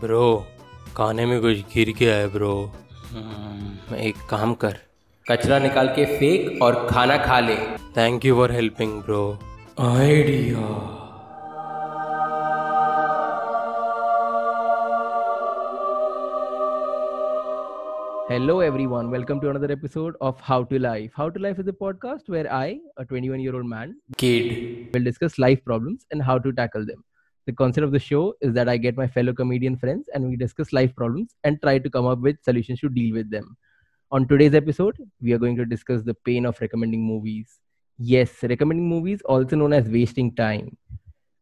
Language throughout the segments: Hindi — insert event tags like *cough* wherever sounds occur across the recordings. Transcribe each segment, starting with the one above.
ब्रो खाने में कुछ गिर गया है ब्रो हम्म, एक काम कर कचरा निकाल के फेंक और खाना खा ले thank you for helping bro idea Hello, everyone. Welcome to another episode of How to Life. How to Life is a podcast where I, a 21 year old man, kid will discuss life problems and how to tackle them. The concept of the show is that I get my fellow comedian friends and we discuss life problems and try to come up with solutions to deal with them. On today's episode, we are going to discuss the pain of recommending movies. Yes, recommending movies, also known as wasting time.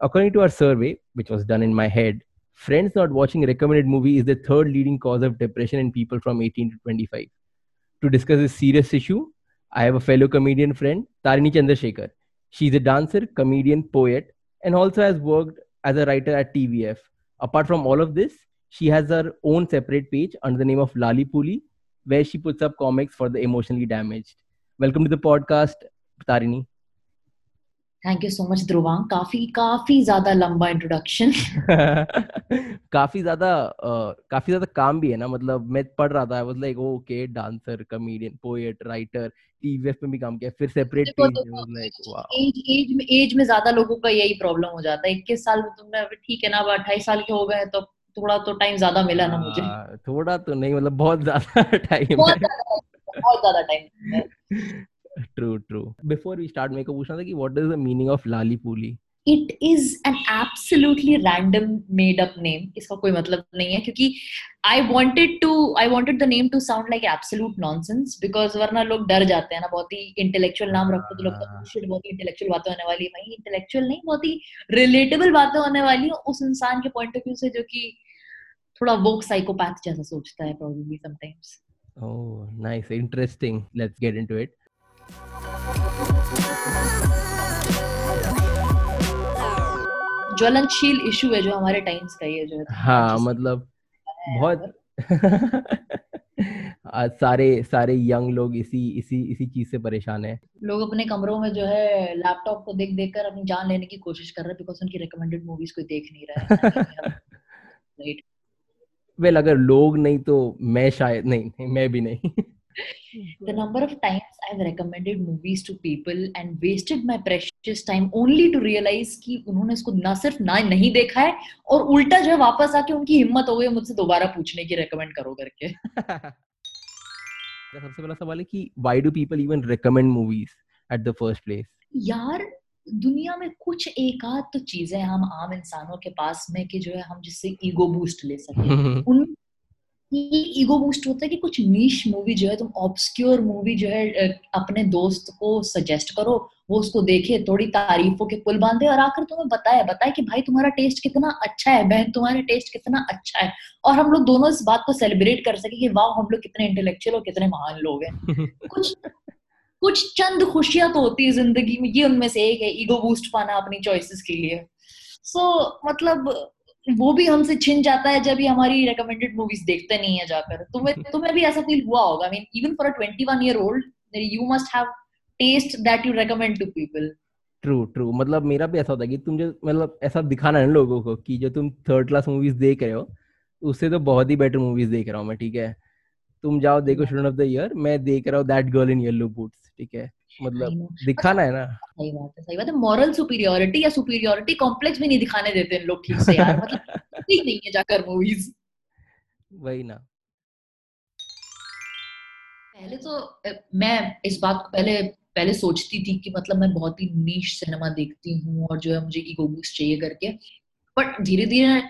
According to our survey, which was done in my head, friends not watching recommended movie is the third leading cause of depression in people from 18 to 25. To discuss this serious issue, I have a fellow comedian friend, Tarini Chandrasekhar. She's a dancer, comedian, poet, and also has worked as a writer at TVF. Apart from all of this, she has her own separate page under the name of Lali Puli, where she puts up comics for the emotionally damaged. Welcome to the podcast, Tarini. Thank you so much Dhruvang काफ़ी काफ़ी ज़्यादा लंबा इंट्रोडक्शन *laughs* काफ़ी ज़्यादा uh, काफ़ी ज़्यादा काम भी है ना मतलब मैं पढ़ रहा था like okay dancer comedian poet writer TVF में भी काम किया फिर सेपरेट एज एज में एज में ज़्यादा लोगों का यही प्रॉब्लम हो जाता है। 21 साल में तुमने अभी ठीक है ना अब 28 साल के हो गए तो थोड़ा तो टाइम ज़्यादा मिला ना मुझे। हाँ, थोड़ा तो नहीं मतलब बहुत ज़्यादा *laughs* टाइम बहुत ज़्यादा time *laughs* true true before we start मेरे को पूछना था कि what is the meaning of Lali pulley it is an absolutely random made up name इसका कोई मतलब नहीं है क्योंकि I wanted to I wanted the name to sound like absolute nonsense because वरना लोग डर जाते हैं ना बहुत ही इंटेलेक्चुअल नाम रखो तो लोग तो शिट बहुत ही इंटेलेक्चुअल बातें होने वाली भाई इंटेलेक्चुअल नहीं बहुत ही रिलेटेबल बातें होने वाली उस इंसान के पॉइंट ऑफ़ व्यू से जो कि थोड़ा वोक साइकोपैथ जैसा सोचता है probably sometimes oh nice interesting let's get into it ज्वलनशील इशू है जो हमारे टाइम्स का ये जो है। हाँ मतलब बहुत *laughs* आज सारे सारे यंग लोग इसी इसी इसी चीज़ से परेशान है। लोग अपने कमरों में जो है लैपटॉप को देख देख कर अपनी जान लेने की कोशिश कर रहे हैं बिकॉज़ उनकी रिकमेंडेड मूवीज़ कोई देख नहीं रहा है। *laughs* राइट वेल अगर लोग नहीं तो मैं शायद नहीं, नहीं मैं भी नहीं। The number of times I've recommended movies to people and wasted my precious time only to realize कि उन्होंने इसको ना सिर्फ़ ना नहीं देखा है और उल्टा जो है वापस आके उनकी हिम्मत हो गई मुझसे दोबारा पूछने की रेकमेंड करो करके सबसे पहला सवाल है कि why do people even recommend movies at the first place यार दुनिया में कुछ एक आध तो चीज़ें हम आम इंसानों के पास में कि जो है हम जिससे ईगो बूस्ट ले सके उन ये ईगो बूस्ट होता है कि कुछ नीश मूवी जो है तुम ऑब्सक्योर मूवी जो है अपने दोस्त को सजेस्ट करो वो उसको देखे थोड़ी तारीफों के पुल बांधे और आकर तुम्हें बताए बताए कि भाई तुम्हारा टेस्ट कितना अच्छा है बहन तुम्हारा टेस्ट कितना अच्छा है। और हम लोग दोनों इस बात को सेलिब्रेट कर सके कि वाह हम लोग कितने इंटेलेक्चुअल और कितने महान लोग हैं। *laughs* कुछ कुछ चंद खुशियाँ तो होती है ज़िंदगी में ये उनमें से एक है ईगो बूस्ट पाना अपनी चॉइसेस के लिए। सो so, मतलब वो भी हमसे छिन जाता है जब ये हमारी रिकमेंडेड मूवीज़ देखते नहीं है जाकर। तुम्हें *laughs* तुम्हें भी ऐसा फील हुआ होगा। I mean even for a 21 year old you must have taste that you recommend to people true true मतलब मेरा भी ऐसा होता है कि तुम जो मतलब ऐसा दिखाना है लोगों को कि जो तुम थर्ड क्लास मूवीज़ देख रहे हो उससे तो बहुत ही बेटर मूवीज़ देख रहा हूँ मैं ठीक है? तुम जाओ देखो स्टूडेंट ऑफ़ द ईयर मैं देख रहा हूँ that girl in yellow boots ठीक है? मतलब दिखाना है ना? सही बात है सही बात है। मॉरल सुपीरियोरिटी या सुपीरियोरिटी कॉम्प्लेक्स भी नहीं दिखाने देते हैं लोग ठीक से यार। *laughs* मतलब ठीक नहीं है जाकर मूवीज़ वही ना। पहले तो मैं इस बात को पहले पहले सोचती थी कि मतलब मैं बहुत ही नीश सिनेमा देखती हूँ और जो है मुझे की गोबूस चाहिए करके। बट धीरे धीरे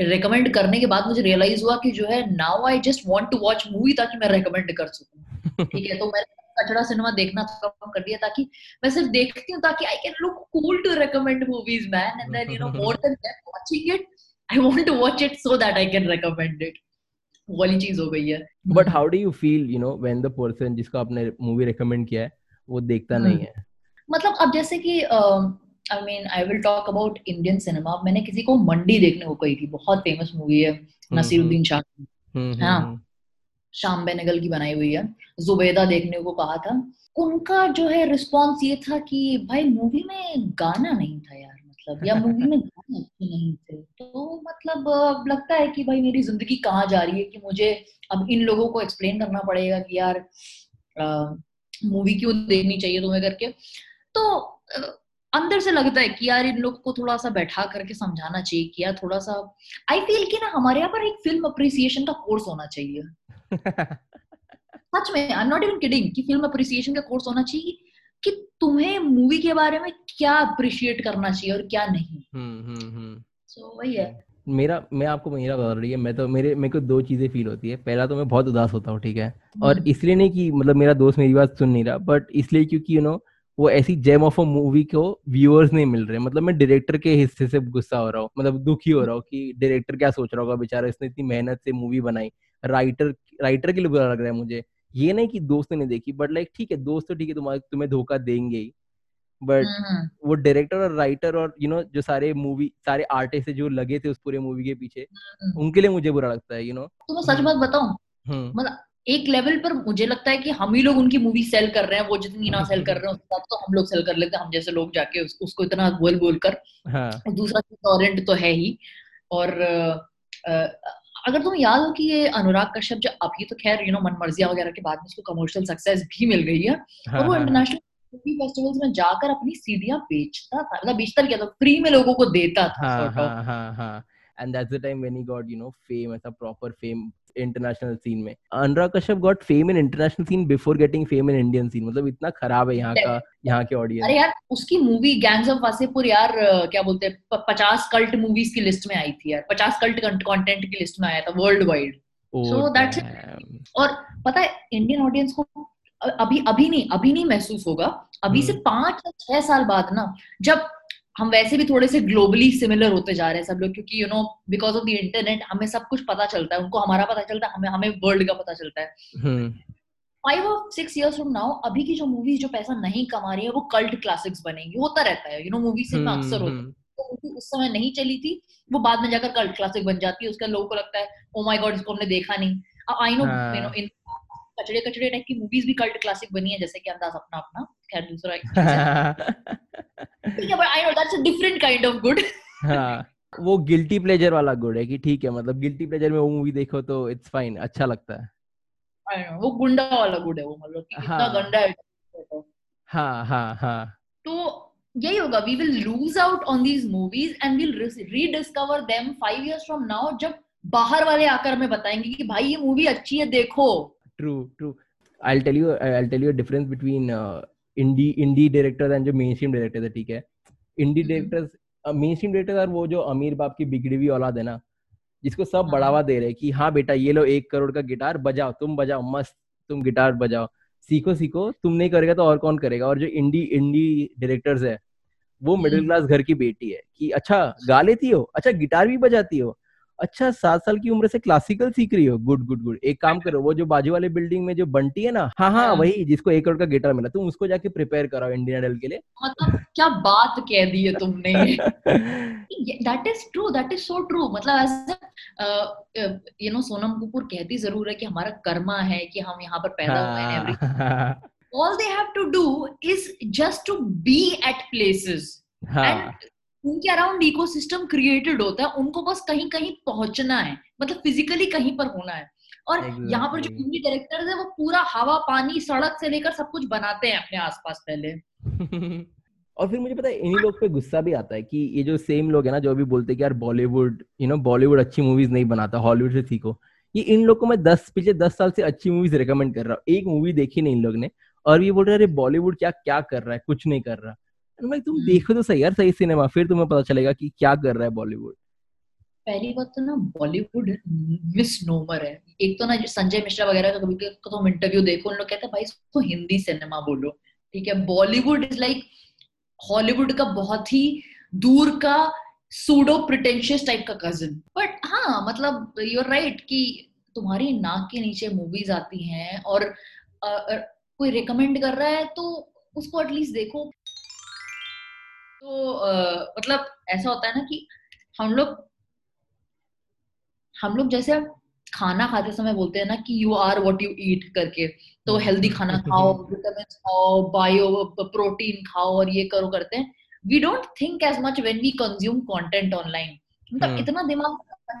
रिकमेंड करने के बाद मुझे रियलाइज़ हुआ कि जो है now I just want to watch movie ताकि मैं रिकमेंड कर सकूँ। ठीक है तो मैंने कचड़ा सिनेमा देखना कम कर दिया ताकि मैं सिर्फ़ देखती हूँ ताकि I can look cool to recommend movies man and then you know more than that watching it I want to watch it so that I can recommend it वाली चीज़ हो गई है। But how do you feel you know when the person जिसको आपने मूवी रिकमेंड किया है वो देखता hmm. नहीं है? मतलब अब जैसे कि I mean I will talk about Indian cinema मैंने किसी को मंडी देखने को कही थी। बहुत फ़ेमस मूवी है hmm, नसीरुद्दीन hmm. शाह हाँ। शाम बेनगल की बनाई हुई है। जुबेदा देखने को कहा था। उनका जो है रिस्पॉन्स ये था कि भाई मूवी में गाना नहीं था यार मतलब या मूवी में *laughs* गाने अच्छे नहीं थे। तो मतलब लगता है कि भाई मेरी ज़िंदगी कहाँ जा रही है कि मुझे अब इन लोगों को एक्सप्लेन करना पड़ेगा कि यार मूवी क्यों देखनी चाहिए तुम्हें करके। तो अंदर से लगता है कि यार इन लोगों को थोड़ा सा बैठा करके समझाना चाहिए कि यार थोड़ा सा आई फील कि ना हमारे यहाँ पर एक फ़िल्म अप्रिसिएशन का कोर्स होना चाहिए। सच में I am not even kidding कि फ़िल्म अप्रिसिएशन का कोर्स होना चाहिए कि तुम्हें मूवी के बारे में क्या अप्रिशिएट करना चाहिए और क्या नहीं। हम्म हम्म हम्म। So, वही है। मेरा मैं आपको मेरा बता रही है मैं तो मेरे मेरे को दो चीज़ें फील होती है। पहला तो मैं बहुत उदास होता हूँ ठीक है? और। इसलिए नहीं कि मतलब मेरा दोस्त मेरी बात सुन नहीं रहा बट इसलिए क्योंकि यू नो वो ऐसी जेम ऑफ़ अ मूवी को व्यूअर्स नहीं मिल रहे। मतलब मैं डायरेक्टर के हिस्से से गुस्सा हो रहा हूँ मतलब दुखी हो रहा हूँ कि डायरेक्टर क्या सोच रहा होगा बेचारा इसने इतनी मेहनत से मूवी बनाई। राइटर राइटर के लिए बुरा लग रहा है मुझे। ये नहीं कि दोस्त ने देखी बट लाइक ठीक है दोस्त तो ठीक है तुम्हारे तुम्हें धोखा देंगे ही। बट वो डायरेक्टर और राइटर और यू you नो know, जो सारे मूवी सारे आर्टिस्ट जो लगे थे उस पूरे मूवी के पीछे उनके लिए मुझे बुरा लगता है यू नो तो मैं सच बात बताऊँ मतलब एक लेवल पर मुझे लगता है कि हम ही लोग उनकी मूवी सेल कर रहे हैं वो जितनी ना सेल कर रहे हैं उसके तो हम लोग सेल कर लेते हैं हम जैसे लोग जाके उस, उसको इतना बोल बोल कर हाँ. दूसरा टॉरेंट तो है ही और अगर तुम्हें याद हो कि ये अनुराग कश्यप जो अभी तो खैर यू नो मन मर्जिया वगैरह के बाद में उसको कमर्शियल सक्सेस भी मिल गई है। हाँ, और वो इंटरनेशनल मूवी फेस्टिवल्स में जाकर अपनी सीढ़ियाँ बेचता था मतलब बेचता क्या था फ्री में लोगों को देता था हाँ, हाँ, हाँ, हाँ. and that's the time when he got you know fame as a proper fame international scene में। Anurag Kashyap got fame in international scene before getting fame in Indian scene मतलब इतना खराब है यहाँ का यहाँ के ऑडियंस अरे यार उसकी मूवी गैंग्स ऑफ़ वासेपुर यार क्या बोलते हैं पचास कल्ट मूवीज़ की लिस्ट में आई थी यार। पचास कल्ट कंटेंट की लिस्ट में आया था वर्ल्ड वाइड सो दैट्स और पता है इंडियन ऑडियंस को अभी अभी नहीं अभी नहीं महसूस होगा। अभी से पाँच या छह साल बाद ना जब हम वैसे भी थोड़े से ग्लोबली सिमिलर होते जा रहे हैं सब लोग क्योंकि you know because of the internet हमें सब कुछ पता चलता है उनको हमारा पता चलता है हमें हमें वर्ल्ड का पता चलता है। फाइव और सिक्स इयर्स फ्रॉम नाउ अभी की जो मूवीज़ जो पैसा नहीं कमा रही है वो कल्ट क्लासिक्स बनेंगी होता रहता है यू नो मूवीज़ से अक्सर होता है। हम्म। तो उस समय नहीं चली थी वो बाद में जाकर कल्ट क्लासिक बन जाती है उसका लोगों को लगता है ओ माय गॉड इसको हमने देखा नहीं। आई नो यू नो इन कचड़े कचड़े टाइप की मूवीज़ भी कल्ट क्लासिक बनी है जैसे कि अंदाज अपना अपना। खैर दूसरा *laughs* ठीक है but I know that's a different kind of good हाँ वो गिल्टी प्लेजर वाला गुड है कि ठीक है मतलब गिल्टी प्लेजर में वो मूवी देखो तो इट्स फाइन अच्छा लगता है। आई नो वो गुंडा वाला गुड है वो मतलब कि हाँ, गंदा है। हाँ हाँ हाँ। तो यही होगा we will lose out on these movies and will rediscover them five years from now जब बाहर वाले आकर हमें बताएँगे कि भाई ये मूवी अच्छी है देखो। True true I tell you I tell you difference between indie indie director and जो मेन स्ट्रीम डायरेक्टर है ठीक है? Indie directors mainstream director और वो जो अमीर बाप की बिगड़ी हुई औलाद है ना जिसको सब हाँ। बढ़ावा दे रहे हैं कि हाँ बेटा ये लो एक करोड़ का गिटार बजाओ तुम बजाओ मस्त तुम गिटार बजाओ। सीखो सीखो तुम नहीं करेगा तो और कौन करेगा? और जो इंडी इंडी डायरेक्टर्स है वो मिडिल क्लास घर की बेटी है कि अच्छा गा लेती हो? अच्छा गिटार भी बजाती हो? अच्छा सात साल की उम्र से क्लासिकल सीख रही हो? गुड गुड गुड एक काम करो वो जो बाजू वाले बिल्डिंग में जो बंटी है ना? हाँ हाँ, हाँ। वही जिसको एक करोड़ का गिटार मिला तुम उसको जाके प्रिपेयर कराओ इंडियन आइडल के लिए। मतलब क्या बात कह दी है तुमने। That is true that is so true मतलब यू नो सोनम कपूर कहती ज़रूर है कि हमारा कर्मा है कि हम यहाँ पर पैदा हुए हैं। All they have to do is just to be at places. हाँ. and उनके अराउंड इकोसिस्टम क्रिएटेड होता है उनको बस कहीं कहीं पहुँचना है मतलब फिजिकली कहीं पर होना है। और exactly. यहाँ पर जो मूवी डायरेक्टर है वो पूरा हवा पानी सड़क से लेकर सब कुछ बनाते हैं अपने आसपास पहले। *laughs* और फिर मुझे पता है इन्हीं लोग पे गुस्सा भी आता है कि ये जो सेम लोग है ना जो भी बोलते हैं कि यार बॉलीवुड यू नो बॉलीवुड अच्छी मूवीज़ नहीं बनाता हॉलीवुड से सीखो। ये इन लोग को मैं दस पिछले दस साल से अच्छी मूवीज़ रिकमेंड कर रहा हूँ। एक मूवी देखी नहीं इन लोग ने और ये बोल रहे अरे बॉलीवुड क्या क्या कर रहा है? कुछ नहीं कर रहा। भाई तुम हम्म। देखो तो सही यार सही सिनेमा फिर तुम्हें पता चलेगा कि क्या कर रहा है बॉलीवुड पहली बात तो ना बॉलीवुड मिस नोमर है। एक तो ना संजय मिश्रा वगैरह का कभी तो तुम इंटरव्यू देखो उन लोग कहते हैं भाई इसको हिंदी सिनेमा बोलो। ठीक है बॉलीवुड इज़ लाइक हॉलीवुड का बहुत ही दूर का सूडो प्रिटेंशियस टाइप का कज़न बट हाँ मतलब यू आर राइट कि तुम्हारी नाक के नीचे मूवीज़ आती हैं और आ, आ, कोई रिकमेंड कर रहा है तो उसको एटलीस्ट देखो। तो आ, मतलब ऐसा होता है ना कि हम लोग हम लोग जैसे खाना खाते समय बोलते हैं ना कि you are what you eat करके। तो हेल्दी हम्म। खाना खाओ विटामिन खाओ बायो प्रोटीन खाओ और ये करो करते हैं। We don't think as much when we consume content online मतलब हम्म। इतना दिमाग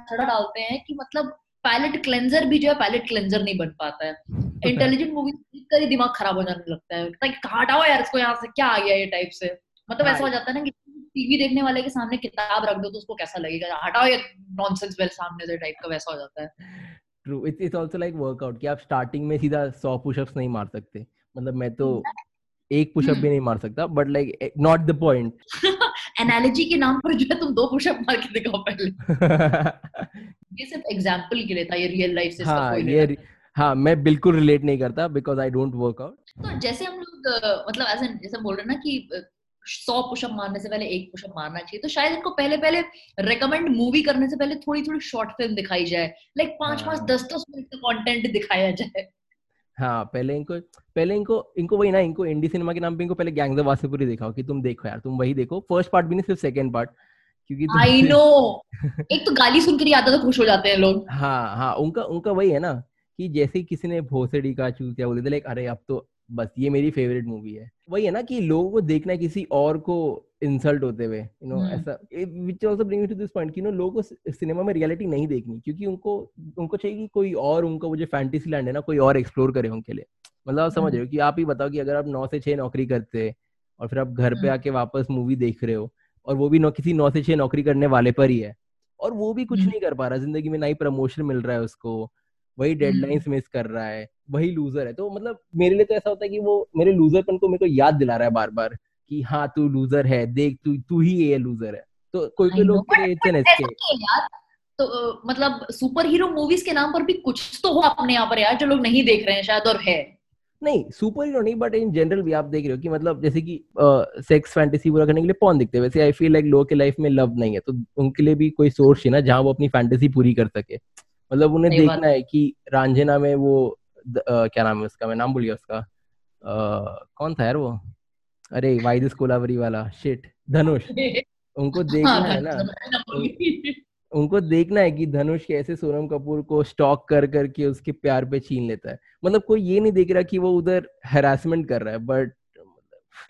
छड़ा डालते हैं कि मतलब पैलेट क्लेंजर भी जो है पैलेट क्लेंजर नहीं बन पाता है। इंटेलिजेंट मूवी देख कर ही दिमाग खराब हो जाने लगता है। लगता है हटाओ यार इसको यहाँ से क्या आ गया ये टाइप से? मतलब। ऐसा हो जाता है ना कि टीवी देखने वाले के सामने किताब रख दो तो उसको कैसा लगेगा? हटाओ ये नॉनसेंस वेल सामने से टाइप का वैसा हो जाता है। True it's it's also like workout कि आप स्टार्टिंग में सीधा 100 पुशअप्स नहीं मार सकते। मतलब मैं तो एक पुशअप भी नहीं मार सकता but like not the point analogy के नाम पर जो है तुम दो पुशअप मार के दिखाओ पहले। *laughs* ये सिर्फ़ एग्जांपल के लिए था ये रियल लाइफ से हाँ ये हाँ। मैं बिल्कुल रिलेट नहीं करता because I don't work out तो जैसे हम लोग मतलब ऐसे जैसे बोल रहे ना कि सौ पुशअप मारने से पहले एक पुशअप मारना चाहिए। तो शायद इनको पहले पहले रेकमेंड मूवी करने से पहले थोड़ी थोड़ी शॉर्ट फ़िल्म दिखाई जाए। लाइक पाँच पाँच हाँ। दस दस मिनट का कंटेंट दिखाया जाए। हाँ पहले इनको पहले इनको इनको वही ना इनको इंडी सिनेमा के नाम पे इनको पहले गैंग्स ऑफ़ वासेपुरी दिखाओ कि तुम देखो यार तुम वही देखो। फ़र्स्ट पार्ट भी नहीं सिर्फ़ सेकंड पार्ट क्योंकि आई नो *laughs* एक तो गाली सुन कर ही आता तो खुश हो जाते हैं लोग। हाँ हाँ उनका उनका वही है ना कि जैसे किसी ने भोसड़ी का चूज़ किया बोले थे लाइक अरे अब तो बस ये मेरी फेवरेट मूवी है वही है ना कि लोगों को देखना है किसी और को इंसल्ट होते हुए यू नो हम्म। ऐसा which also bring to this point कि नो लोगों को सिनेमा में रियलिटी नहीं देखनी क्योंकि उनको उनको चाहिए कि कोई और उनका वो जो फैंटेसी लैंड है ना कोई और एक्सप्लोर करे उनके लिए मतलब आप समझ रहे हो कि आप ही बताओ कि अगर आप नौ से छह नौकरी करते और फिर आप घर पे हम्म। आके वापस मूवी देख रहे हो और वो भी नौ, किसी नौ से छह नौकरी करने वाले पर ही है और वो भी कुछ हम्म। नहीं कर पा रहा ज़िंदगी में ना ही प्रमोशन मिल रहा है उसको वही डेडलाइंस मिस कर रहा है वही लूजर है। तो मतलब मेरे लिए तो ऐसा होता है कि वो मेरे लूजरपन को मेरे को याद दिला रहा है बार बार कि हाँ तू लूजर है देख तू तू ही ये लूजर है। तो कोई कोई लोग तो मतलब सुपर हीरो मूवीज़ के नाम पर भी कुछ तो हो अपने यहाँ पर यार जो लोग नहीं देख रहे हैं शायद और है। नहीं सुपर हीरो नहीं बट इन जनरल भी आप देख रहे हो कि मतलब जैसे कि सेक्स फैंटेसी पूरा करने के लिए पॉन दिखते हैं। वैसे आई फील लाइक लोगों के लाइफ में लव नहीं है तो उनके लिए भी कोई सोर्स है ना जहाँ वो अपनी फैंटेसी पूरी कर सके। मतलब उन्हें देखना है कि रांझना में वो द- अ, क्या नाम है उसका मैं नाम भूल गया उसका। अ, कौन था यार वो? अरे वाइदस कोलावरी वाला शिट धनुष। *laughs* उनको देखना हाँ, है ना। उनको देखना है कि धनुष कैसे सोनम कपूर को स्टॉक कर करके उसके प्यार पे छीन लेता है। मतलब कोई ये नहीं देख रहा कि वो उधर हेरासमेंट कर रहा है बट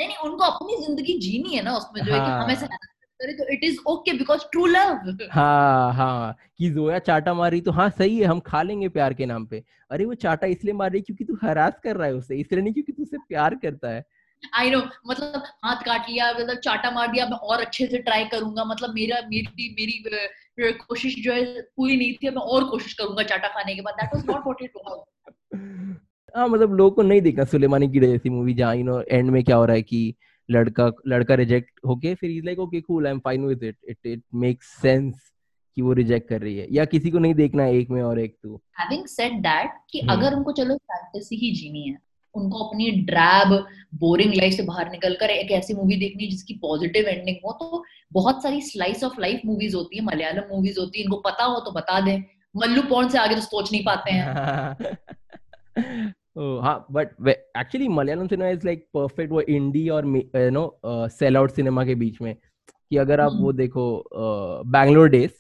नहीं नहीं उनको अपनी ज़िंदगी जीनी है ना उसमें जो हाँ, है कि हाँ। हम ऐसे करें तो it is okay because true love हाँ हाँ कि जोया चाटा मार रही तो हाँ सही है हम खा लेंगे प्यार के नाम पे। अरे वो चाटा इसलिए मार रही क्योंकि तू हरास कर रहा है उसे इसलिए नहीं क्योंकि तू उसे प्यार करता है। आई नो मतलब हाथ काट लिया मतलब चाटा मार दिया मैं और अच्छे से ट्राई करूँगा मतलब मेरा मेरी मेरी कोशिश जो है पूरी नहीं थी मैं और कोशिश करूँगा चाटा खाने के बाद। That was not what it was हाँ मतलब लोगों को नहीं देखना सुलेमानी कीड़े जैसी मूवी जहाँ यू नो एंड में क्या हो रहा है कि लड़का लड़का रिजेक्ट होके फिर is like okay cool I am fine with it it it makes sense कि वो रिजेक्ट कर रही है. या किसी को नहीं देखना एक में और एक तो हैविंग सेड दैट कि हम्म। अगर उनको चलो फैंटेसी ही जीनी है उनको अपनी ड्रैब बोरिंग लाइफ से बाहर निकलकर एक ऐसी मूवी देखनी है जिसकी पॉजिटिव एंडिंग हो तो बहुत सारी स्लाइस ऑफ़ लाइफ मूवीज़ होती है मलयालम मूवीज़ होती है इनको पता हो तो बता दें। मल्लू पॉन से आगे तो सोच नहीं पाते हैं। *laughs* हाँ but actually Malayalam cinema is like perfect वो इंडी और you know sell out cinema के बीच में कि अगर आप हम्म। वो देखो बैंगलोर डेज़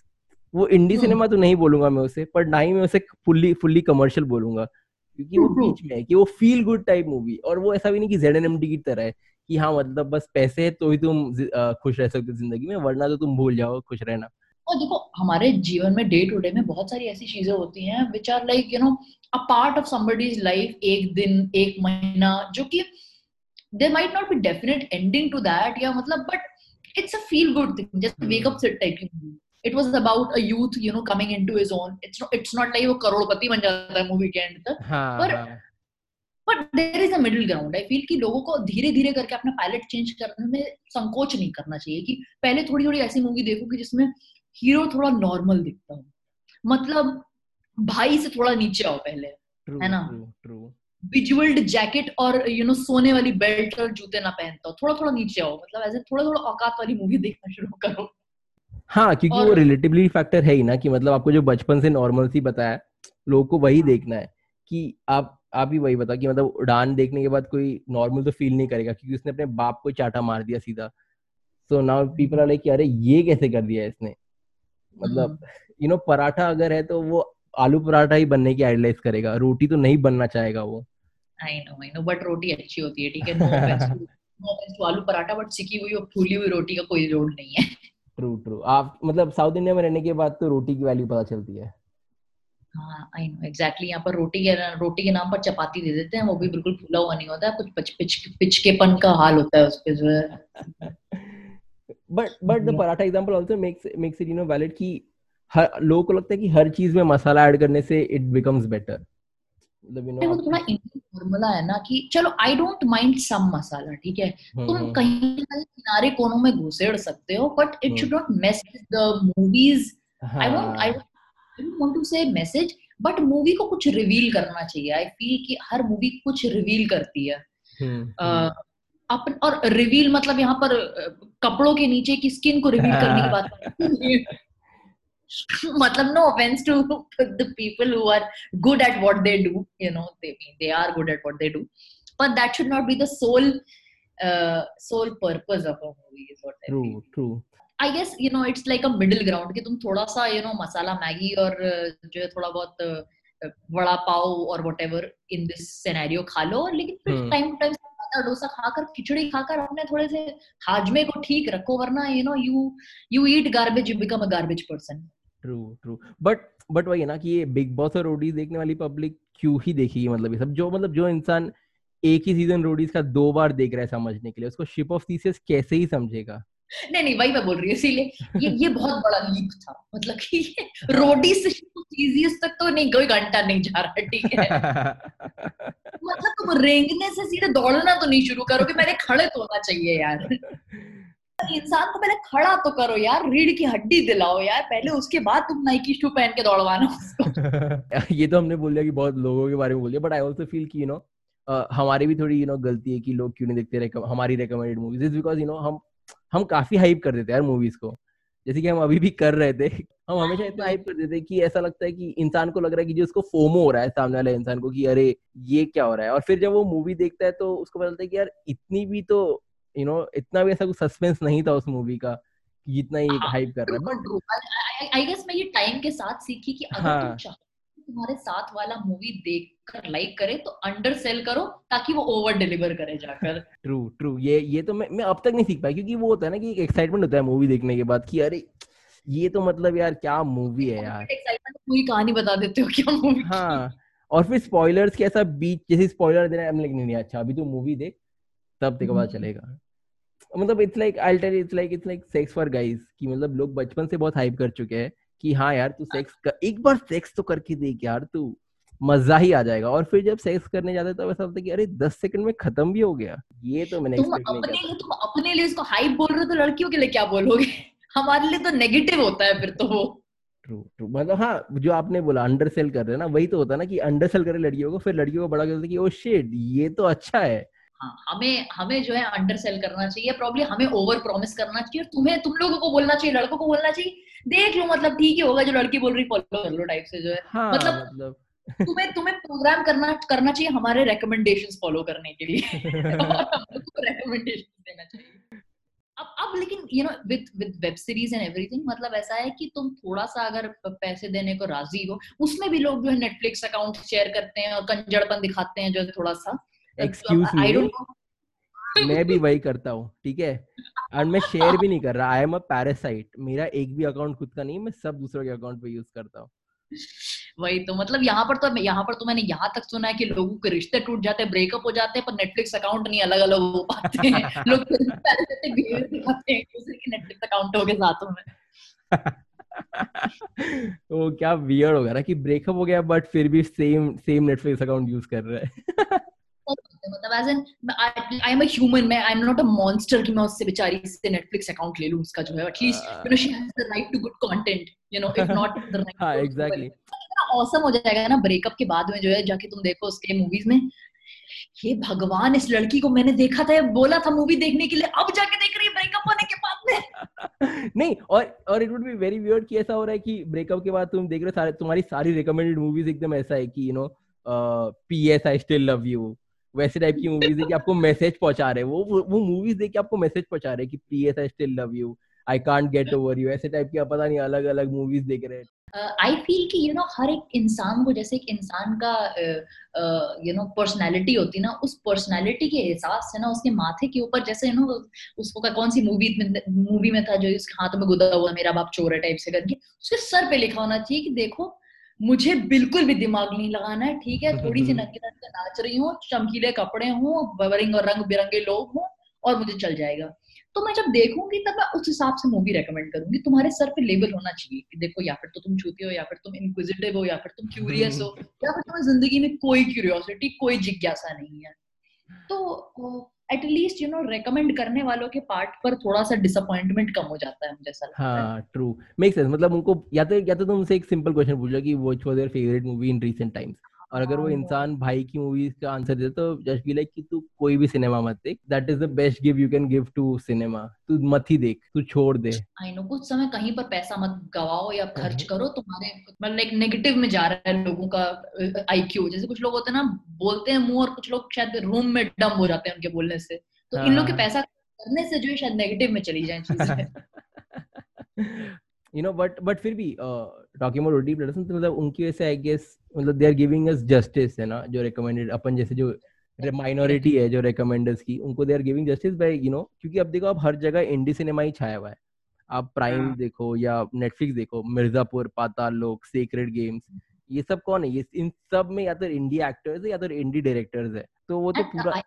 वो इंडी। सिनेमा तो नहीं बोलूँगा मैं उसे पर ना ही मैं उसे फुल्ली फुल्ली कमर्शियल बोलूँगा क्योंकि वो true. बीच में है कि वो फील गुड टाइप मूवी और वो ऐसा भी नहीं कि जेड एन एम डी की तरह है कि हाँ मतलब बस पैसे है तो ही तुम अ, खुश रह सकते हो ज़िंदगी में वरना तो तुम भूल जाओ खुश रहना और देखो हमारे जीवन में डे टू डे में बहुत सारी ऐसी चीज़ें होती हैं which are like you know a part of somebody's life एक दिन एक महीना जो कि there might not be definite ending to that या मतलब but it's a feel good thing just wake up set type की it was about a youth you know coming into his own it's it's not like वो करोड़पति बन जाता है मूवी के एंड तक. पर- but there is a middle ground I feel कि लोगों को धीरे धीरे करके अपना पैलेट चेंज करने में संकोच नहीं करना चाहिए कि पहले थोड़ी थोड़ी ऐसी मूवी देखो कि जिसमें हीरो थोड़ा नॉर्मल दिखता हो। मतलब भाई से थोड़ा नीचे आओ पहले ट्रू है ना? विजुअल्ड जैकेट और यू नो सोने वाली बेल्ट और जूते ना पहनता हो। थोड़ा थोड़ा नीचे आओ। मतलब ऐसे थोड़ा थोड़ा औकात वाली मूवी देखना शुरू करो। हाँ क्योंकि वो रिलेटिवली फैक्टर है ही ना कि मतलब आपको जो बचपन से नॉर्मल सी बताया लोगों को वही देखना है कि आप आप ही वही बताओ कि मतलब उड़ान देखने के बाद कोई नॉर्मल तो फील नहीं करेगा क्योंकि उसने अपने बाप को चाटा मार दिया सीधा। So now people are like अरे ये कैसे कर दिया इसने? मतलब यू नो पराठा अगर है तो वो आलू पराठा ही बनने की आइडलाइज करेगा। रोटी तो नहीं बनना चाहेगा वो। I know I know but रोटी अच्छी होती है ठीक है? नो ऑफेंस आलू पराठा बट सिकी हुई और फूली हुई रोटी का कोई जोड़ नहीं है। ट्रू ट्रू आप मतलब साउथ इंडिया में रहने के बाद तो रोटी की वैल्यू पता चलती है। हाँ आई नो एग्जैक्टली यहाँ पर रोटी के रोटी के नाम पर चपाती दे देते हैं वो भी बिल्कुल फूला हुआ नहीं होता है कुछ पिच पिच पिचकेपन का हाल होता है उस उसके जो है। *laughs* But but the paratha example also makes makes it you know valid कि हर लोगों को लगता है कि हर चीज़ में मसाला ऐड करने से it becomes better you know वो थोड़ा फॉर्मूला है ना कि चलो आई डोंट माइंड सम मसाला ठीक है? हम्म, तुम कहीं किनारे कोनों में घुसेड़ सकते हो but it should not mess the movies I won't I don't want to say message but movie को कुछ रिवील करना चाहिए। आई फील कि हर मूवी कुछ रिवील करती है। uh, अपन और रिवील मतलब यहाँ पर कपड़ों के नीचे की स्किन को रिवील हाँ। करने की बात *laughs* मतलब no offense to the people who are good at what they do you know they they are good at what they do but that should not be the sole sole purpose of a movie is what I true true I guess you know it's like a middle ground कि तुम थोड़ा सा यू नो मसाला मैगी और जो है थोड़ा बहुत वड़ा पाव और व्हाटएवर इन दिस सिनेरियो खा लो लेकिन टाइम टू टाइम डोसा खाकर खिचड़ी खाकर अपने थोड़े से हाजमे को ठीक रखो वरना you know you you eat garbage you become a garbage person true true but but वही है ना कि ये बिग बॉस और रोडीज देखने वाली पब्लिक क्यों ही देखेगी मतलब ये सब? जो मतलब जो इंसान एक ही सीज़न रोडीज का दो बार देख रहा है समझने के लिए उसको शिप ऑफ़ थीसिस कैसे ही समझेगा? नहीं नहीं वही मैं बोल रही हूँ इसीलिए ये ये बहुत बड़ा लीप था। मतलब कि रोडी से इजिएस्ट तक तो नहीं कोई घंटा नहीं जा रहा ठीक है? *laughs* मतलब तुम रेंगने से सीधे दौड़ना तो नहीं शुरू करोगे पहले खड़े तो होना चाहिए यार। *laughs* इंसान को पहले खड़ा तो करो यार रीढ़ की हड्डी दिलाओ यार पहले उसके बाद तुम नाइकी शू पहन के दौड़वाना उसको। *laughs* ये तो हमने बोल दिया कि बहुत लोगों के बारे में बोल दिया बट आई ऑल्सो फील की यू नो हमारी भी थोड़ी यू नो गलती है कि लोग क्यों नहीं देखते हमारी recommended movies is because you know हम हम काफ़ी हाइप कर देते हैं यार मूवीज़ को। जैसे कि हम अभी भी कर रहे थे। हम हमेशा इतना हाइप कर देते हैं कि ऐसा लगता है कि इंसान को लग रहा है कि जो उसको फोमो हो रहा है सामने वाले इंसान को कि अरे ये क्या हो रहा है? और फिर जब वो मूवी देखता है तो उसको पता चलता है कि यार इतनी भी तो यू नो इतना भी ऐसा कुछ सस्पेंस नहीं था उस मूवी का जितना ही हाइप कर रहा है। बट आई गेस मैं ये टाइम के साथ सीखी कि अगर हाँ. तुम चाहते तुम्हारे साथ वाला मूवी देखकर लाइक करे तो अंडर सेल करो ताकि वो ओवर डिलीवर करे जाकर। *laughs* ट्रू ट्रू ये ये तो मैं मैं अब तक नहीं सीख पाया क्योंकि वो होता है ना कि एक एक्साइटमेंट होता है मूवी देखने के बाद कि अरे ये तो मतलब यार क्या मूवी है यार। पूरी कहानी बता देते हो क्या मूवी हाँ और फिर स्पॉयलर्स के ऐसा बीच जैसे स्पॉइलर देना है नहीं नहीं अच्छा अभी तो मूवी देख तब तेरे पता हम्म। चलेगा। मतलब it's like I tell it's like it's like sex for guys कि मतलब लोग बचपन से बहुत हाइप कर चुके हैं कि हाँ यार तू सेक्स कर, एक बार सेक्स तो करके देख यार तू मज़ा ही आ जाएगा। और फिर जब सेक्स करने जाते तो ऐसा होता है कि अरे दस सेकंड में खत्म भी हो गया। ये तो मैंने तुम अपने लिए तुम अपने लिए इसको हाइप बोल रहे हो तो लड़कियों के लिए क्या बोलोगे? हमारे लिए तो नेगेटिव होता है फिर तो वो। ट्रू ट्रू मतलब हाँ जो आपने बोला अंडर सेल कर रहे हैं ना वही तो होता है ना कि अंडर सेल करे लड़कियों को फिर लड़कियों को बड़ा करते कि ओ शिट ये तो अच्छा है. हाँ हमें हमें जो है अंडर सेल करना चाहिए। प्रॉब्लम हमें ओवर प्रॉमिस करना चाहिए और तुम्हें तुम लोगों को बोलना चाहिए लड़कों को बोलना चाहिए। देख लो मतलब ठीक ही होगा जो लड़की बोल रही फॉलो कर लो टाइप से जो है। हाँ, मतलब, मतलब... तुम्हें तुम्हें प्रोग्राम करना करना चाहिए हमारे रिकमेंडेशंस फॉलो करने के लिए। *laughs* रिकमेंडेशंस देना चाहिए। अब अब लेकिन you know with with web series and everything मतलब ऐसा है कि तुम थोड़ा सा अगर पैसे देने को राज़ी हो उसमें भी लोग जो है नेटफ्लिक्स अकाउंट शेयर करते हैं और कंजड़पन दिखाते हैं जो है थोड़ा सा। एक्सक्यूज मी मैं भी वही करता हूँ ठीक है? और मैं शेयर भी नहीं कर रहा आई एम अ पैरासाइट मेरा एक भी अकाउंट खुद का नहीं मैं सब दूसरों के अकाउंट पे यूज़ करता हूँ। वही तो मतलब यहाँ पर तो यहाँ पर तो मैंने यहाँ तक सुना है कि लोगों के रिश्ते टूट जाते हैं ब्रेकअप हो जाते हैं पर नेटफ्लिक्स अकाउंट नहीं अलग अलग हो पाते हैं। *laughs* लोग दिखाते हैं दूसरे के नेटफ्लिक्स अकाउंटों के साथों में। *laughs* वो क्या वियर्ड होगा ना कि ब्रेकअप हो गया बट फिर भी same same Netflix account use कर रहा है। मतलब as an I am a human मैं I am not a monster कि मैं उससे बेचारी से नेटफ्लिक्स अकाउंट ले लूँ उसका जो है at least you know she has the right to good content you know if not the right हाँ एग्जैक्टली ऑसम हो जाएगा ना ब्रेकअप के बाद में जो है, जाके तुम देखो उसके मूवीज़ में। ये भगवान, इस लड़की को मैंने देखा था, बोला था मूवी देखने के लिए, अब जाके देख रही है ब्रेकअप होने के बाद में। *laughs* नहीं, और और it would be very weird कि ऐसा हो रहा है कि ब्रेकअप के बाद तुम देख रहे हो, सारे, तुम्हारी सारी रिकमेंडेड मूवीज़ एकदम ऐसा है कि you know P S I still love you वैसे टाइप की मूवीज़ है कि आपको मैसेज पहुँचा रहे वो वो मूवीज़ देख के आपको मैसेज पहुँचा रहे कि P S I still love you I can't get over you ऐसे टाइप की पता नहीं अलग अलग मूवीज़ देख रहे हैं। आई फील कि यू नो हर एक इंसान को जैसे एक इंसान का यू नो पर्सनालिटी होती ना उस पर्सनालिटी के हिसाब से ना उसके माथे के ऊपर जैसे यू नो उसको का कौन सी मूवी मूवी में था जो उसके हाथ में गुदा हुआ मेरा बाप चोर है टाइप से करके उसके सर पे लिखा होना चाहिए कि देखो मुझे बिल्कुल भी दिमाग नहीं लगाना है ठीक है? थोड़ी सी *laughs* नंगी नंगे नाच रही हूँ चमकीले कपड़े हूँ बरिंग और रंग बिरंगे लोग हूँ और मुझे चल जाएगा। तो मैं जब देखूँगी तब मैं उस हिसाब से मूवी रेकमेंड करूँगी। तुम्हारे सर पे लेबल होना चाहिए कि देखो या फिर तो तुम छूती हो या फिर तुम इंक्विजिटिव हो या फिर तुम क्यूरियस हो या फिर तुम्हें ज़िंदगी में कोई क्यूरियोसिटी कोई जिज्ञासा नहीं है। तो एटलीस्ट यू नो रेकमेंड करने वालों के पार्ट पर थोड़ा सा डिसअपॉइंटमेंट कम हो जाता है मुझे ऐसा हाँ। ट्रू मेक सेंस मतलब उनको या तो या तो तुमसे एक सिंपल क्वेश्चन पूछो कि which was your favourite movie in recent times और अगर वो हाँ, इंसान भाई की मूवीज़ का आंसर दे तो जस्ट बी लाइक कि तू कोई भी सिनेमा मत देख। That is the best give you can give to cinema तू मत ही देख तू छोड़ दे। आई नो कुछ समय कहीं पर पैसा मत गवाओ या खर्च करो तुम्हारे मतलब लाइक नेगेटिव में जा रहा है लोगों का आईक्यू जैसे कुछ लोग होते हैं ना बोलते हैं मुँह और कुछ लोग शायद रूम में डम हो जाते हैं उनके बोलने से। तो इन लोग के हाँ। पैसा करने से जो है शायद नेगेटिव में चली जाए चीज़ें। यू नो बट बट फिर भी टॉकिंग अबाउट ओटी प्लेटफॉर्म तो मतलब उनकी वजह से आई गेस मतलब they are giving us justice है ना जो रिकमेंडेड अपन जैसे जो माइनॉरिटी है जो रिकमेंडर्स की उनको they are giving justice by you know क्योंकि अब देखो अब हर जगह इंडी सिनेमा ही छाया हुआ है। आप प्राइम हाँ. देखो या नेटफ्लिक्स देखो मिर्जापुर पाताल लोक सीक्रेट गेम्स ये सब कौन है? ये इन सब में या तो इंडी एक्टर्स है या तो इंडी डायरेक्टर्स है। तो वो तो पूरा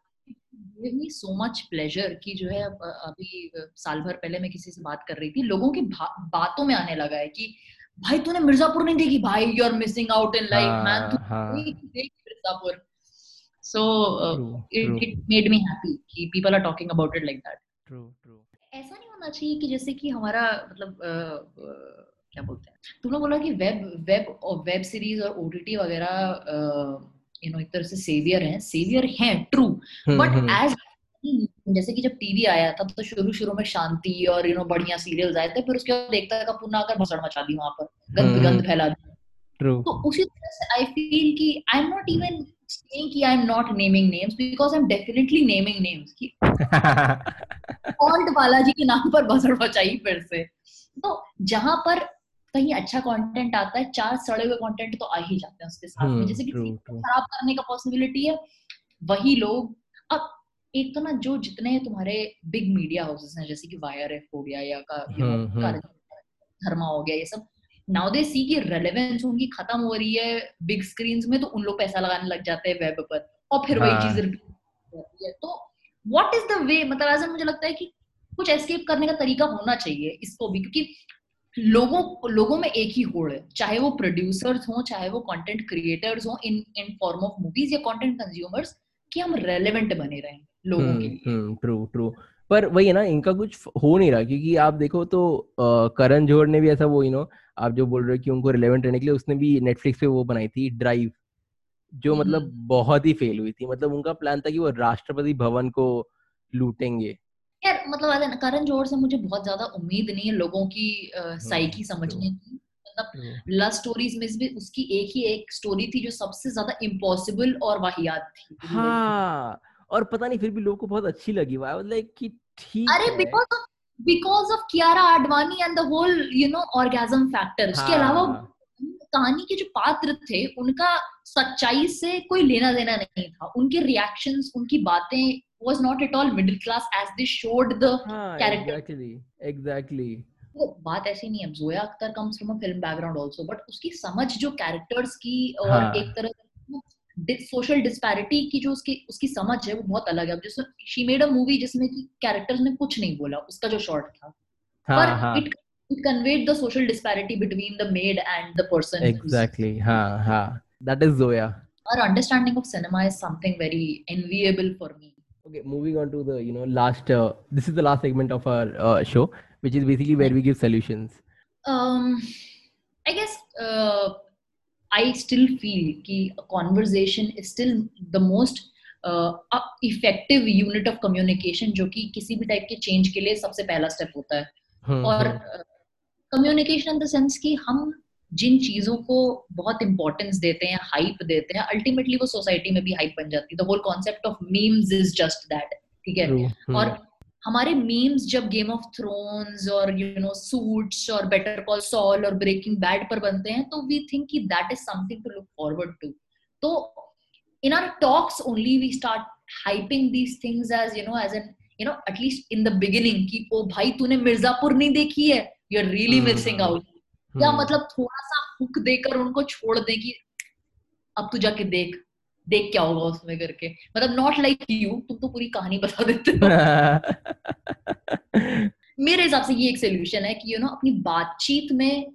give me so much pleasure कि जो है अभी साल भर पहले मैं किसी से बात कर रही थी लोगों की बातों में आने लगा है कि भाई तूने मिर्जापुर नहीं देखी? भाई you are missing out in life man तू. देख Mirzapur. So it it made me happy कि people are talking about it like that true true ऐसा नहीं होना चाहिए कि जैसे कि हमारा मतलब क्या बोलते हैं? तुमने बोला कि वेब वेब और वेब सीरीज़ और ओटीटी वगैरह यू नो एक तरह से सेवियर हैं। सेवियर हैं ट्रू बट एज जैसे कि जब टीवी आया था तो शुरू शुरू में शांति और यू नो बढ़िया सीरियल्स आए थे फिर उसके बाद देखता का पुनः आकर भसड़ मचा दी वहाँ पर गंद हम्म, गंद फैला दी। तो उसी तरह से आई फील कि I am not even saying कि I am not naming names because I am definitely naming names कि *laughs* ऑल्ट बालाजी के नाम पर भसड़ मचाई फिर से। तो जहाँ पर कहीं अच्छा कंटेंट आता है चार सड़े हुए कंटेंट तो आ ही जाते हैं उसके साथ में हम्म, जैसे कि खराब करने का पॉसिबिलिटी है वही लोग अब एक तो ना जो जितने तुम्हारे बिग मीडिया हाउसेस हैं जैसे कि वायर हो गया या का हम्म, हम्म। धर्मा हो गया ये सब नाउ दे सी की रेलेवेंस उनकी खत्म हो रही है बिग स्क्रीन में तो उन लोग पैसा लगाने लग जाते हैं वेब पर और फिर वही हाँ। चीज़ तो व्हाट इज़ द वे मतलब ऐसा मुझे लगता है कि कुछ एस्केप करने का तरीका होना चाहिए इसको भी क्योंकि लोगों लोगों में एक ही होड़ है चाहे वो प्रोड्यूसर्स हो चाहे वो कंटेंट क्रिएटर्स हो in in form of movies या कंटेंट कंज्यूमर्स कि हम रेलेवेंट बने रहें लोगों के लिए। ट्रू ट्रू पर वही है ना इनका कुछ हो नहीं रहा क्योंकि आप देखो तो करण जोहर ने भी ऐसा वो यू नो आप जो बोल रहे हो कि उनको रिलेवेंट रहने के लिए उसने भी नेटफ्लिक्स पे वो बनाई थी ड्राइव जो मतलब बहुत ही फेल हुई थी। मतलब उनका प्लान था कि वो राष्ट्रपति भवन को लूटेंगे। यार मतलब करण जोहर से मुझे बहुत ज़्यादा उम्मीद नहीं है लोगों की साइकी हम्म, समझने की मतलब लव स्टोरीज में भी उसकी एक ही एक स्टोरी थी जो सबसे ज़्यादा इम्पॉसिबल और वाहियात थी। हाँ और पता नहीं फिर भी लोगों को बहुत अच्छी लगी वाई लाइक कि ठीक अरे because of because of Kiara Advani and the whole you know orgasm factor उसके अलावा हाँ। कहानी के जो पात्र थे उनका सच्चाई से कोई लेना देना नहीं था। उनके रिएक्शंस उनकी बातें was not at all middle class as they the हाँ, character exactly exactly वो बात ऐसी नहीं है। Zoya Akhtar comes from a film background also but उसकी समझ जो कैरेक्टर्स की और हाँ. एक तरह सोशल डिस्पैरिटी की जो उसकी उसकी समझ है वो बहुत अलग है। जैसे शी मेड अ मूवी जिसमें कि कैरेक्टर्स ने कुछ नहीं बोला उसका जो शॉट था। हाँ, पर it it conveyed the social disparity between the maid and the person exactly हाँ हाँ। That is Zoya our understanding of cinema is something very enviable for me okay moving on to the you know last this is the last segment of our show which is basically where we give solutions. Um, I guess uh, I still feel कि a conversation is still the most uh, effective unit of communication जो कि किसी भी टाइप के चेंज के लिए सबसे पहला स्टेप होता है hmm, और कम्युनिकेशन इन द सेंस कि हम जिन चीज़ों को बहुत इंपॉर्टेंस देते हैं हाइप देते हैं अल्टीमेटली वो सोसाइटी में भी हाइप बन जाती है the whole concept of memes is just that ठीक है और हमारे मीम्स जब गेम ऑफ़ थ्रोन्स और यू नो सूट्स और बेटर कॉल सॉल और ब्रेकिंग बैड पर बनते हैं तो वी थिंक कि that is something to look forward to तो in our talks only we start hyping these things as you know as an you know at least in the beginning कि ओ भाई तूने मिर्जापुर नहीं देखी है? You are really missing out या मतलब थोड़ा सा हुक देकर उनको छोड़ दे कि अब तू जाके देख। देख क्या होगा उसमें करके मतलब नॉट लाइक यू तुम तो पूरी कहानी बता देते हो *laughs* मेरे हिसाब से ये एक सोल्यूशन है कि यू you नो know, अपनी बातचीत में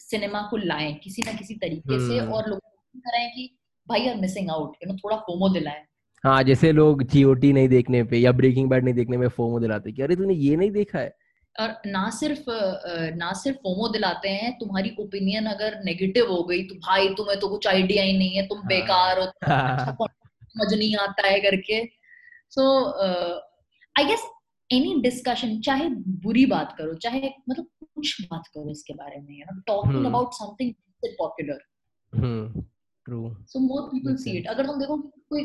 सिनेमा को लाएँ किसी ना किसी तरीके hmm. से हम्म। और लोगों को करें कि भाई are missing out you know थोड़ा फोमो दिलाएँ हाँ जैसे लोग जीओटी नहीं देखने पे या ब्रेकिंग बैड नहीं देखने में फोमो दिलाते कि अरे तूने ये नहीं देखा है और ना सिर्फ़ ना सिर्फ़ फोमो दिलाते हैं तुम्हारी ओपिनियन अगर नेगेटिव हो गई तो भाई तुम्हें तो कुछ आइडिया ही नहीं है तुम हाँ। बेकार हो *laughs* अच्छा समझ नहीं आता है करके। So I guess any discussion चाहे बुरी बात करो चाहे मतलब कुछ बात करो इसके बारे में you know talking. About something popular hmm true so more people see it अगर तुम देखो कोई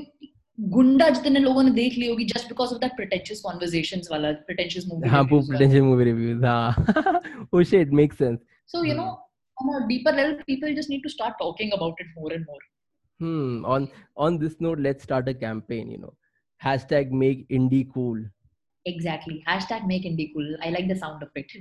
गुंडा जितने लोगों ने देख ली होगी just because of that pretentious conversations वाला प्रिटेंशियस मूवी हाँ पोटेंशियल मूवी रिव्यूज हाँ oh shit makes sense So, you know, on a deeper level, people just need to start talking about it more and more. Hmm. On on this note, let's start a campaign. You know, hashtag make indie cool. Exactly. Hashtag make indie cool. I like the sound of it.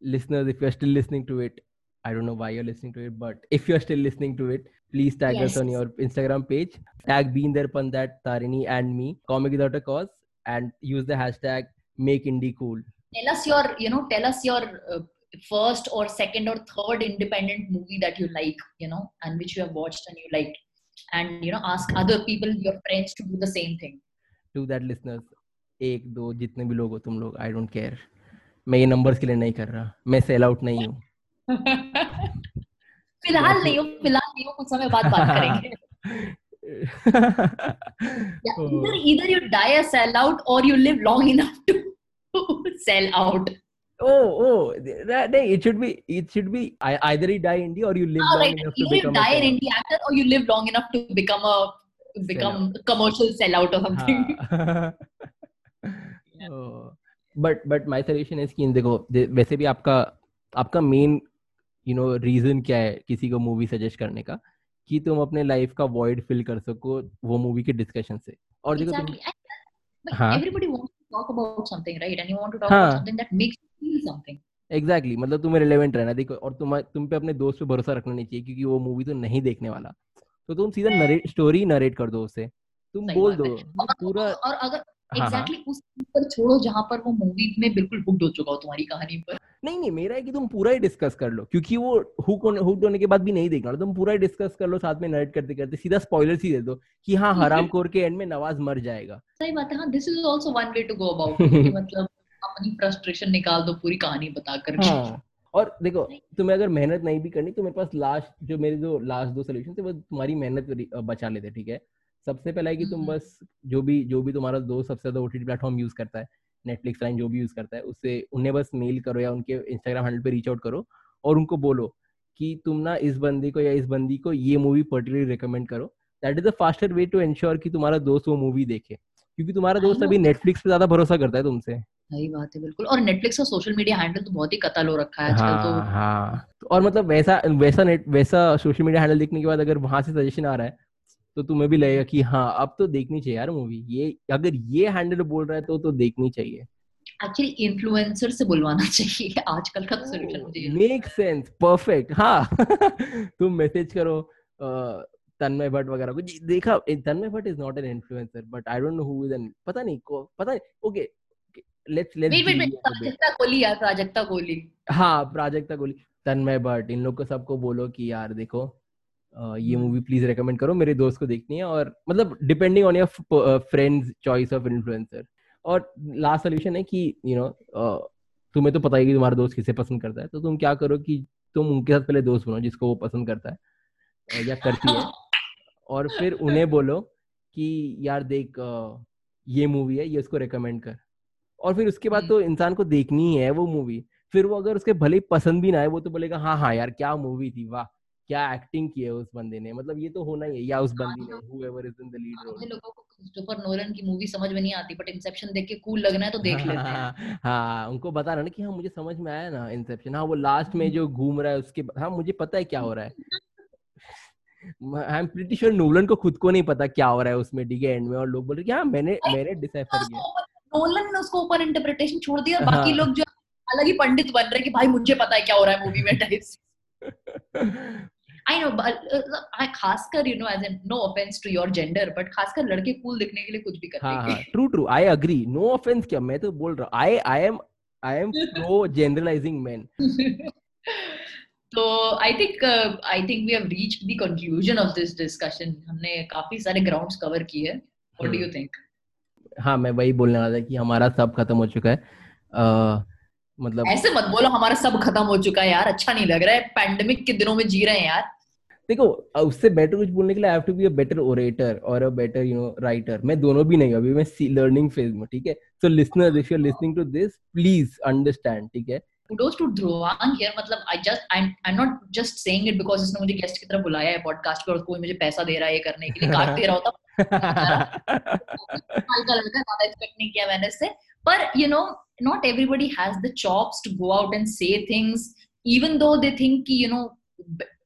Listeners, if you're still listening to it, I don't know why you're listening to it, but if you're still listening to it, please tag yes. us on your Instagram page. Tag Been There Pandat, Tarini, and me, Comic Without a Cause, and use the hashtag make indie cool. Tell us your, you know, tell us your uh, first or second or third independent movie that you like, you know, and which you have watched and you liked. And, you know, ask other people, your friends, to do the same thing. Do that, listeners. एक दो जितने भी लोग हो तुम लोग आई डोंट केयर मैं ये नंबर्स के लिए नहीं कर रहा मैं सेल आउट नहीं हूँ फ़िलहाल नहीं हो फ़िलहाल नहीं हो कुछ समय बाद बात करेंगे Yeah, Oh. either either you die a sellout or you live long enough to sell out. Oh, oh, th- that, it should be, it should be either you die indie or you live Ah, long right. enough to Either you become a die an sellout. indie actor or you live long enough to become a become a commercial sellout or something. हाँ. But but my suggestion is कि देखो वैसे भी आपका आपका मेन यू नो रीजन क्या है किसी को मूवी सजेस्ट करने का कि तुम अपने लाइफ का वॉइड फिल कर सको वो मूवी के डिस्कशन से और देखो तुम exactly. But हाँ. everybody wants to talk about something, right? And you want to talk हाँ. about something that makes you feel exactly exactly, मतलब तुम्हें रिलेवेंट रहना देखो और तुम तुम पे अपने दोस्त पे भरोसा रखना नहीं चाहिए क्योंकि वो मूवी तो नहीं देखने वाला तो तुम सीधा नरेट स्टोरी नरेट कर दो उसे तुम बोल दो। मतलब पूरा और, अगर एग्जैक्टली exactly उस पर छोड़ो जहाँ पर वो मूवी में बिल्कुल हुक्ड हो चुका हो तुम्हारी कहानी पर। नहीं नहीं मेरा है कि तुम पूरा ही डिस्कस कर लो क्योंकि वो हुक होने हुक होने के बाद भी नहीं देखना तुम पूरा ही डिस्कस कर लो साथ में नरेट करते करते सीधा स्पॉयलर्स ही दे दो कि हाँ हराम खोर के एंड में नवाज़ मर जाएगा। सही बात है हाँ this is also one way to go about मतलब अपनी फ्रस्ट्रेशन निकाल दो पूरी कहानी बता कर हाँ और देखो तुम्हें अगर मेहनत नहीं भी करनी तो मेरे पास लास्ट जो मेरे जो लास्ट दो सोल्यूशन थे वो तुम्हारी मेहनत बचा लेते ठीक है? सबसे पहला है कि तुम हम्म। बस जो भी जो भी तुम्हारा दोस्त सबसे ज़्यादा ओटीटी प्लेटफॉर्म यूज़ करता है नेटफ्लिक्स लाइन जो भी यूज़ करता है उससे उन्हें बस मेल करो या उनके इंस्टाग्राम हैंडल पे रीच आउट करो और उनको बोलो कि तुम ना इस बंदी को या इस बंदी को ये मूवी पर्टिकुलरली रिकमेंड करो। That is the faster way to ensure कि तुम्हारा दोस्त वो मूवी देखे। क्योंकि तुम्हारा दोस्त अभी नेटफ्लिक्स पे ज़्यादा भरोसा करता है तुमसे। सही बात है बिल्कुल। और नेटफ्लिक्स का सोशल मीडिया हैंडल तो बहुत ही कतल हो रखा है आजकल तो। हाँ हाँ। तो और मतलब वैसा वैसा नेट वैसा सोशल मीडिया हैंडल देखने के बाद अगर वहाँ से सजेशन आ रहा है तो तुम्हें भी लगेगा कि हाँ अब तो देखनी चाहिए यार मूवी ये अगर ये हैंडल बोल रहा है तो तो देखनी चाहिए। एक्चुअली इन्फ्लुएंसर से बुलवाना *laughs* चाहिए। आजकल का सोल्यूशन मुझे मेक सेंस परफेक्ट हाँ। *laughs* तुम मैसेज करो तन्मय भट्ट वगैरह को। देखा Tanmay Bhatt is not an influencer but I don't know who is an पता नहीं को पता नहीं okay let's let's wait wait wait Prajakta Koli यार प्राजक्ता कोहली। हाँ प्राजक्ता कोहली। तन्मय भट्ट इन लोग को सबको बोलो कि यार देखो ये। मूवी प्लीज़ रेकमेंड करो मेरे दोस्त को देखनी है और मतलब depending on your friends choice of influencer और लास्ट सोल्यूशन है कि यू नो तुम्हें तो पता ही कि तुम्हारा दोस्त किसे पसंद करता है तो तुम क्या करो कि तुम उनके साथ पहले दोस्त बनो जिसको वो पसंद करता है या करती है। और फिर उन्हें बोलो कि यार देख ये मूवी है ये उसको रेकमेंड कर। और फिर उसके बाद हम्म। तो इंसान को देखनी ही है वो मूवी फिर वो अगर उसके भले ही पसंद भी ना आए वो तो बोलेगा हाँ हाँ यार क्या मूवी थी वाह! क्या एक्टिंग की है उस बंदे ने? मतलब ये तो होना ही है या उस हाँ, बंदी ने हाँ। whoever is in the lead role. लोगों को क्रिस्टोफर नोलन की मूवी समझ में नहीं आती बट इंसेप्शन देख के कूल लगना है तो देख लेते हैं। *laughs* हाँ उनको बता रहा ना कि हाँ मुझे समझ में आया ना इंसेप्शन हाँ वो लास्ट में जो घूम रहा है उसके हाँ मुझे पता है क्या हो रहा है। I am pretty sure Nolan को खुद को नहीं पता क्या हो रहा है उसमें है एंड में और लोग बोल रहे हाँ मैंने मैंने डिसाइफर किया। नोलन ने उसको ऊपर इंटरप्रिटेशन छोड़ दिया और बाकी हाँ. लोग जो अलग ही पंडित बन रहे हैं कि भाई मुझे पता है क्या हो रहा है मूवी में *laughs* टाइप्स *laughs* आई नो आई खासकर you know as an no offence to your gender but खासकर लड़के कूल दिखने के लिए कुछ भी करते हैं true true I agree no offence क्या मैं तो बोल रहा हूँ I I am I am pro generalising man तो I think I think we have reached the conclusion of this discussion हमने काफ़ी सारे ग्राउंड्स कवर किए. हैं व्हाट डू यू थिंक हाँ मैं वही बोलने वाला था कि हमारा सब खत्म हो चुका है। uh, मतलब ऐसे मत बोलो हमारा सब खत्म हो चुका है यार अच्छा नहीं लग रहा है पैंडेमिक के दिनों में जी रहे हैं यार। देखो उससे बेटर कुछ बोलने के लिए I have to be a better orator और a better you know writer मैं दोनों भी नहीं अभी मैं लर्निंग फ़ेज़ में ठीक है? So listener if you are listening to this please understand ठीक है? Kudos to Dhruvan here मतलब I just I'm I'm not just saying it because इसने मुझे गेस्ट की तरफ़ बुलाया है पॉडकास्ट पे और कोई मुझे पैसा दे रहा है ये करने के लिए काट दे रहा होता। *laughs* *laughs* हल्का लड़का ज़्यादा एक्सपेक्ट नहीं किया मैंने इससे। पर you know not everybody has the chops to go out and say things even though they think कि you know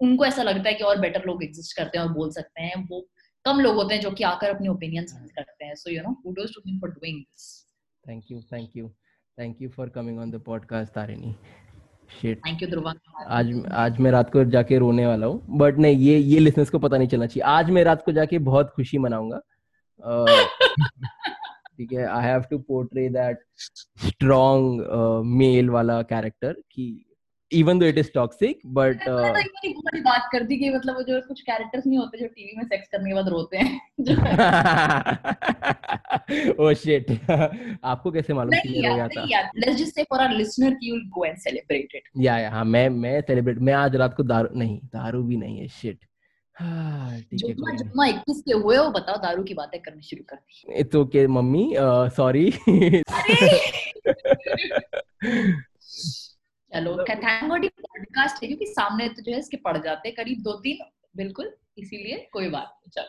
उनको ऐसा लगता है कि और बेटर लोग एग्जिस्ट करते हैं और बोल सकते हैं। वो कम लोग होते हैं जो कि आकर अपनी ओपिनियंस करते हैं। So you know kudos to him for doing this thank you thank you thank you for coming on the podcast Tarini shit thank you Dhruva आज आज मैं रात को जाके रोने वाला हूँ। बट नहीं ये ये लिसनर्स को पता नहीं चलना चाहिए। आज मैं रात को जाके बहुत खुशी मनाऊँगा। *laughs* ठीक है I have to portray that strong male वाला कैरेक्टर कि even though it is toxic but बात कर दी कि मतलब वो जो कुछ कैरेक्टर्स नहीं होते जो टीवी में सेक्स करने के बाद रोते हैं। *laughs* ओह शिट *laughs* *laughs* आपको कैसे मालूम रोया था? Let's just say for our listener कि you will go and celebrate it या या हाँ मैं मैं सेलिब्रेट मैं आज रात को दारू नहीं दारू भी नहीं है शिट जुम्मा जुम्मा इक्कीस के हुए हो बताओ दारू की बातें करनी शुरू कर दी। इट्स ओके मम्मी सॉरी चलो थैंक गॉड पॉडकास्ट है क्योंकि सामने तो जो है इसके पड़ जाते करीब दो तीन बिल्कुल इसीलिए कोई बात चल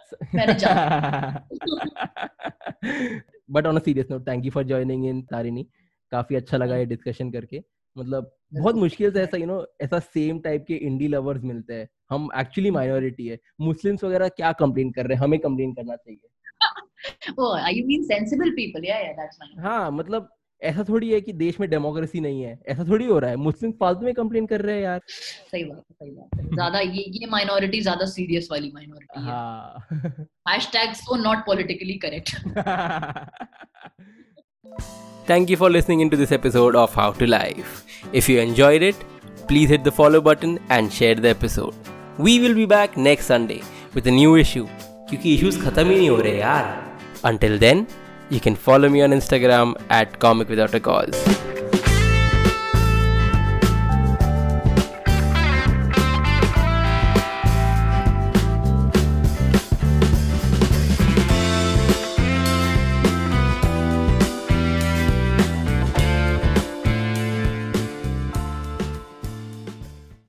but on serious note thank you for joining in Tarini काफ़ी अच्छा लगा ये डिस्कशन करके। मतलब बहुत मुश्किल से ऐसा यू नो ऐसा सेम टाइप के इंडी लवर्स मिलते हैं। हम एक्चुअली माइनॉरिटी है। मुस्लिम्स वगैरह क्या कंप्लेन कर रहे हैं? हमें कंप्लेन करना चाहिए। *laughs* oh, you mean sensible people? Yeah, yeah, that's fine. हाँ मतलब ऐसा थोड़ी है कि देश में डेमोक्रेसी नहीं है। ऐसा थोड़ी हो रहा है। मुस्लिम फालतू में कंप्लेन कर रहे हैं यार। सही बात है सही बात। है ज़्यादा ये ये माइनॉरिटी ज़्यादा सीरियस वाली माइनॉरिटी है। हाँ। Hashtag so not politically correct Thank you for listening into this episode of How to Life. If you enjoyed it, please hit the follow button and share the episode. We will be back next Sunday with a new issue. क्योंकि issues खत्म ही नहीं हो रहे यार. Until then, you can follow me on Instagram at Comic Without a Cause.